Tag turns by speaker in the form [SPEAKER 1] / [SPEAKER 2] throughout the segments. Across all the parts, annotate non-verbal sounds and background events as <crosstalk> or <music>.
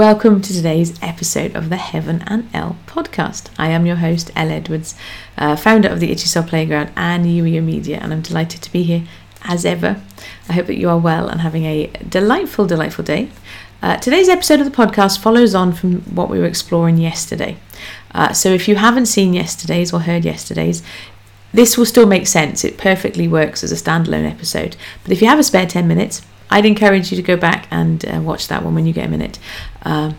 [SPEAKER 1] Welcome to today's episode of the Heaven and Elle podcast. I am your host, Elle Edwards, uh, founder of the Itchy Soul Playground and Youier Media, and I'm delighted to be here as ever. I hope that you are well and having a delightful, delightful day. Uh, today's episode of the podcast follows on from what we were exploring yesterday. Uh, so if you haven't seen yesterday's or heard yesterday's, this will still make sense. It perfectly works as a standalone episode. But if you have a spare 10 minutes, I'd encourage you to go back and uh, watch that one when you get a minute, uh,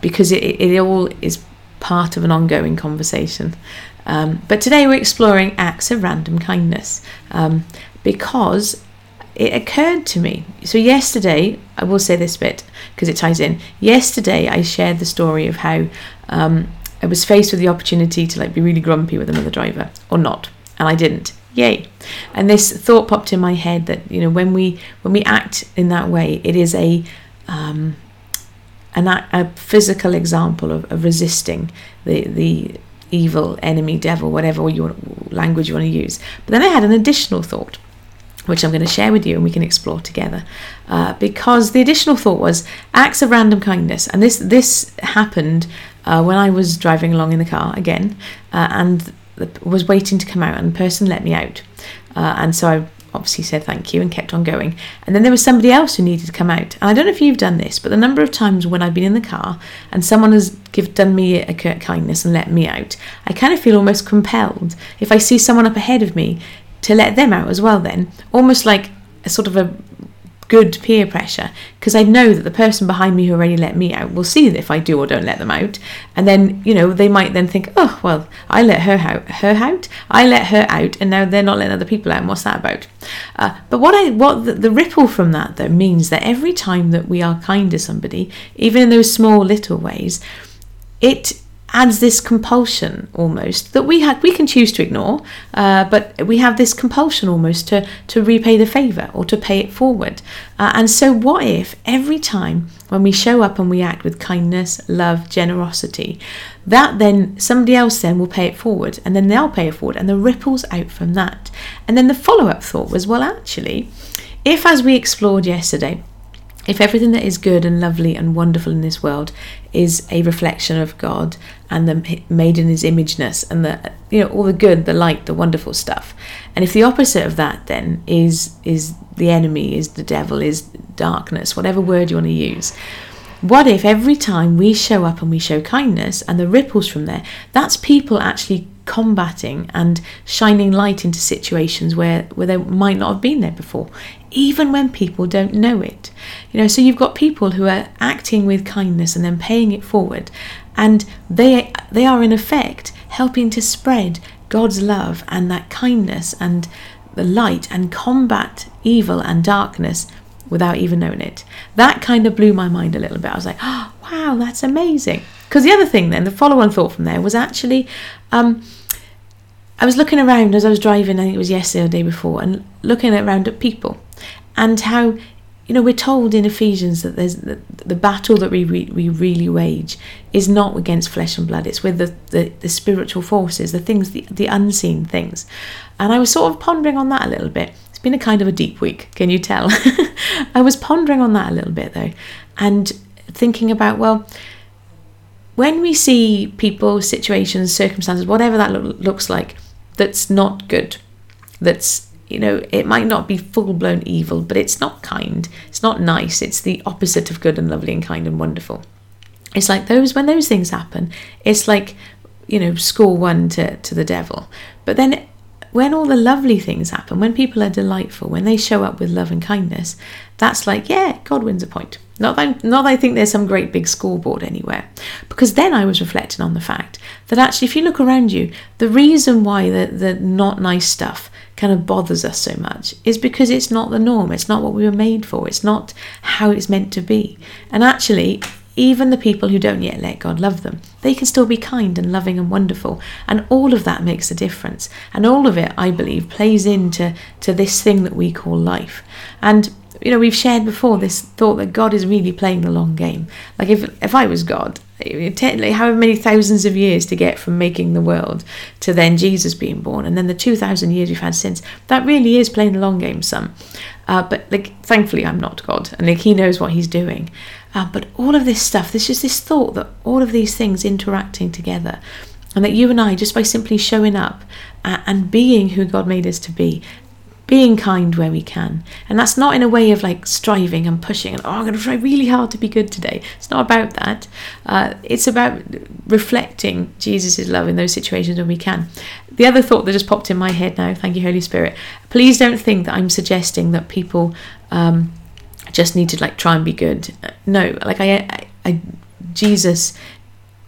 [SPEAKER 1] because it, it all is part of an ongoing conversation. Um, but today we're exploring acts of random kindness um, because it occurred to me. So, yesterday, I will say this bit because it ties in. Yesterday, I shared the story of how um, I was faced with the opportunity to like be really grumpy with another driver or not, and I didn't yay and this thought popped in my head that you know when we when we act in that way it is a um, an, a physical example of, of resisting the the evil enemy devil whatever you language you want to use. But then i had an additional thought which i'm going to share with you and we can explore together. Uh, because the additional thought was acts of random kindness. And this this happened uh, when i was driving along in the car again uh, and was waiting to come out, and the person let me out. Uh, and so I obviously said thank you and kept on going. And then there was somebody else who needed to come out. And I don't know if you've done this, but the number of times when I've been in the car and someone has give, done me a kindness and let me out, I kind of feel almost compelled if I see someone up ahead of me to let them out as well. Then almost like a sort of a good peer pressure because I know that the person behind me who already let me out will see if I do or don't let them out, and then you know they might then think, oh well, I let her out, her out, I let her out, and now they're not letting other people out. And what's that about? Uh, but what I what the, the ripple from that though means that every time that we are kind to somebody, even in those small little ways, it adds this compulsion almost that we have we can choose to ignore uh, but we have this compulsion almost to to repay the favor or to pay it forward. Uh, and so what if every time when we show up and we act with kindness love generosity that then somebody else then will pay it forward and then they'll pay it forward and the ripples out from that. And then the follow-up thought was well actually if as we explored yesterday if everything that is good and lovely and wonderful in this world is a reflection of God and the made in his imageness and the you know all the good the light the wonderful stuff. And if the opposite of that then is is the enemy is the devil is darkness whatever word you want to use what if every time we show up and we show kindness and the ripples from there that's people actually combating and shining light into situations where, where they might not have been there before, even when people don't know it. You know, so you've got people who are acting with kindness and then paying it forward, and they they are in effect helping to spread God's love and that kindness and the light and combat evil and darkness without even knowing it. That kind of blew my mind a little bit. I was like, oh, <gasps> wow, that's amazing. Because the other thing, then, the follow on thought from there was actually um, I was looking around as I was driving, I think it was yesterday or the day before, and looking around at people and how, you know, we're told in Ephesians that there's the, the battle that we, we, we really wage is not against flesh and blood, it's with the, the, the spiritual forces, the things, the, the unseen things. And I was sort of pondering on that a little bit. It's been a kind of a deep week, can you tell? <laughs> I was pondering on that a little bit though, and thinking about, well, when we see people, situations, circumstances, whatever that lo- looks like, that's not good. That's, you know, it might not be full blown evil, but it's not kind. It's not nice. It's the opposite of good and lovely and kind and wonderful. It's like those, when those things happen, it's like, you know, score one to, to the devil. But then when all the lovely things happen, when people are delightful, when they show up with love and kindness, that's like, yeah, God wins a point. Not that, not that I think there's some great big scoreboard anywhere. Because then I was reflecting on the fact that actually, if you look around you, the reason why the, the not nice stuff kind of bothers us so much is because it's not the norm. It's not what we were made for. It's not how it's meant to be. And actually, even the people who don't yet let God love them, they can still be kind and loving and wonderful. And all of that makes a difference. And all of it, I believe, plays into to this thing that we call life. And you know, we've shared before this thought that God is really playing the long game. Like if if I was God, technically, however many thousands of years to get from making the world to then Jesus being born, and then the two thousand years we've had since, that really is playing the long game, some. Uh, but like, thankfully, I'm not God, and like He knows what He's doing. Uh, but all of this stuff, there's just this thought that all of these things interacting together, and that you and I, just by simply showing up uh, and being who God made us to be, being kind where we can. And that's not in a way of like striving and pushing and, oh, I'm going to try really hard to be good today. It's not about that. Uh, it's about reflecting Jesus' love in those situations when we can. The other thought that just popped in my head now, thank you, Holy Spirit. Please don't think that I'm suggesting that people um, just need to like try and be good. No, like I, I, I Jesus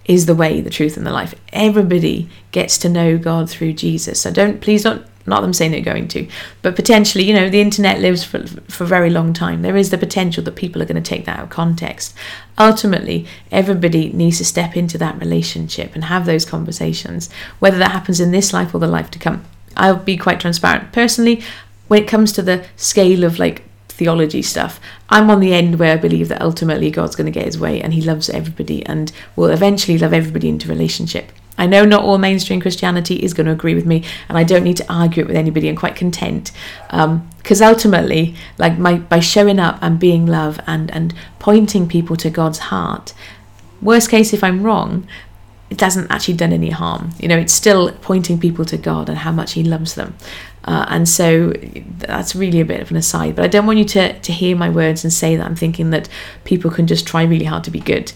[SPEAKER 1] is the way, the truth, and the life. Everybody gets to know God through Jesus. So don't, please don't not them saying they're going to, but potentially, you know, the internet lives for, for a very long time. There is the potential that people are going to take that out of context. Ultimately, everybody needs to step into that relationship and have those conversations, whether that happens in this life or the life to come. I'll be quite transparent. Personally, when it comes to the scale of like theology stuff, I'm on the end where I believe that ultimately God's going to get his way and he loves everybody and will eventually love everybody into relationship. I know not all mainstream Christianity is going to agree with me, and I don't need to argue it with anybody. I'm quite content because um, ultimately, like my by showing up and being love and and pointing people to God's heart. Worst case, if I'm wrong, it hasn't actually done any harm. You know, it's still pointing people to God and how much He loves them. Uh, and so that's really a bit of an aside. But I don't want you to, to hear my words and say that I'm thinking that people can just try really hard to be good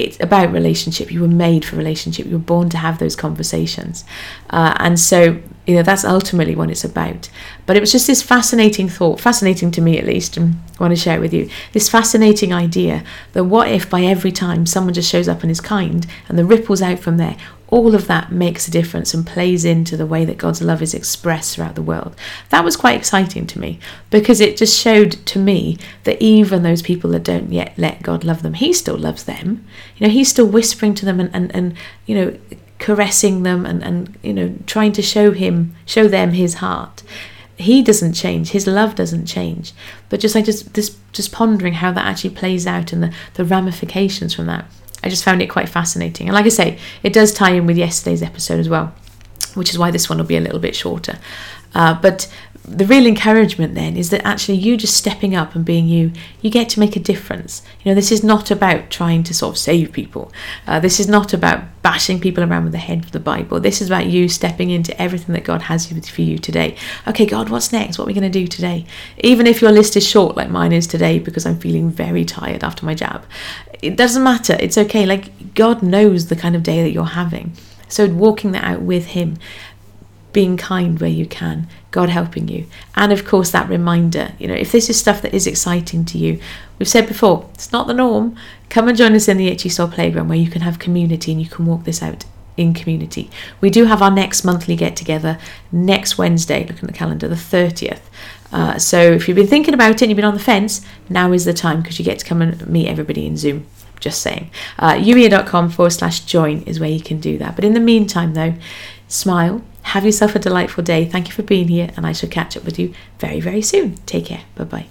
[SPEAKER 1] it's about relationship. You were made for relationship. You were born to have those conversations, uh, and so you know that's ultimately what it's about. But it was just this fascinating thought, fascinating to me at least, and I want to share it with you. This fascinating idea that what if by every time someone just shows up and is kind, and the ripples out from there, all of that makes a difference and plays into the way that God's love is expressed throughout the world. That was quite exciting to me because it just showed to me that even those people that don't yet let God love them, He still loves them. You know, He's still whispering to them and, and, and you know, caressing them and, and you know, trying to show him show them his heart. He doesn't change, his love doesn't change. But just like just this just pondering how that actually plays out and the, the ramifications from that. I just found it quite fascinating. And like I say, it does tie in with yesterday's episode as well, which is why this one will be a little bit shorter. Uh, but the real encouragement then is that actually you just stepping up and being you, you get to make a difference. You know, this is not about trying to sort of save people. Uh, this is not about bashing people around with the head of the Bible. This is about you stepping into everything that God has for you today. Okay, God, what's next? What are we going to do today? Even if your list is short, like mine is today, because I'm feeling very tired after my jab, it doesn't matter. It's okay. Like, God knows the kind of day that you're having. So, walking that out with Him being kind where you can, God helping you. And of course, that reminder you know, if this is stuff that is exciting to you, we've said before, it's not the norm. Come and join us in the Itchy Soul Playground where you can have community and you can walk this out in community. We do have our next monthly get together next Wednesday, looking at the calendar, the 30th. Uh, so if you've been thinking about it and you've been on the fence, now is the time because you get to come and meet everybody in Zoom. Just saying. Uh, youier.com forward slash join is where you can do that. But in the meantime, though, smile, have yourself a delightful day. Thank you for being here, and I shall catch up with you very, very soon. Take care. Bye bye.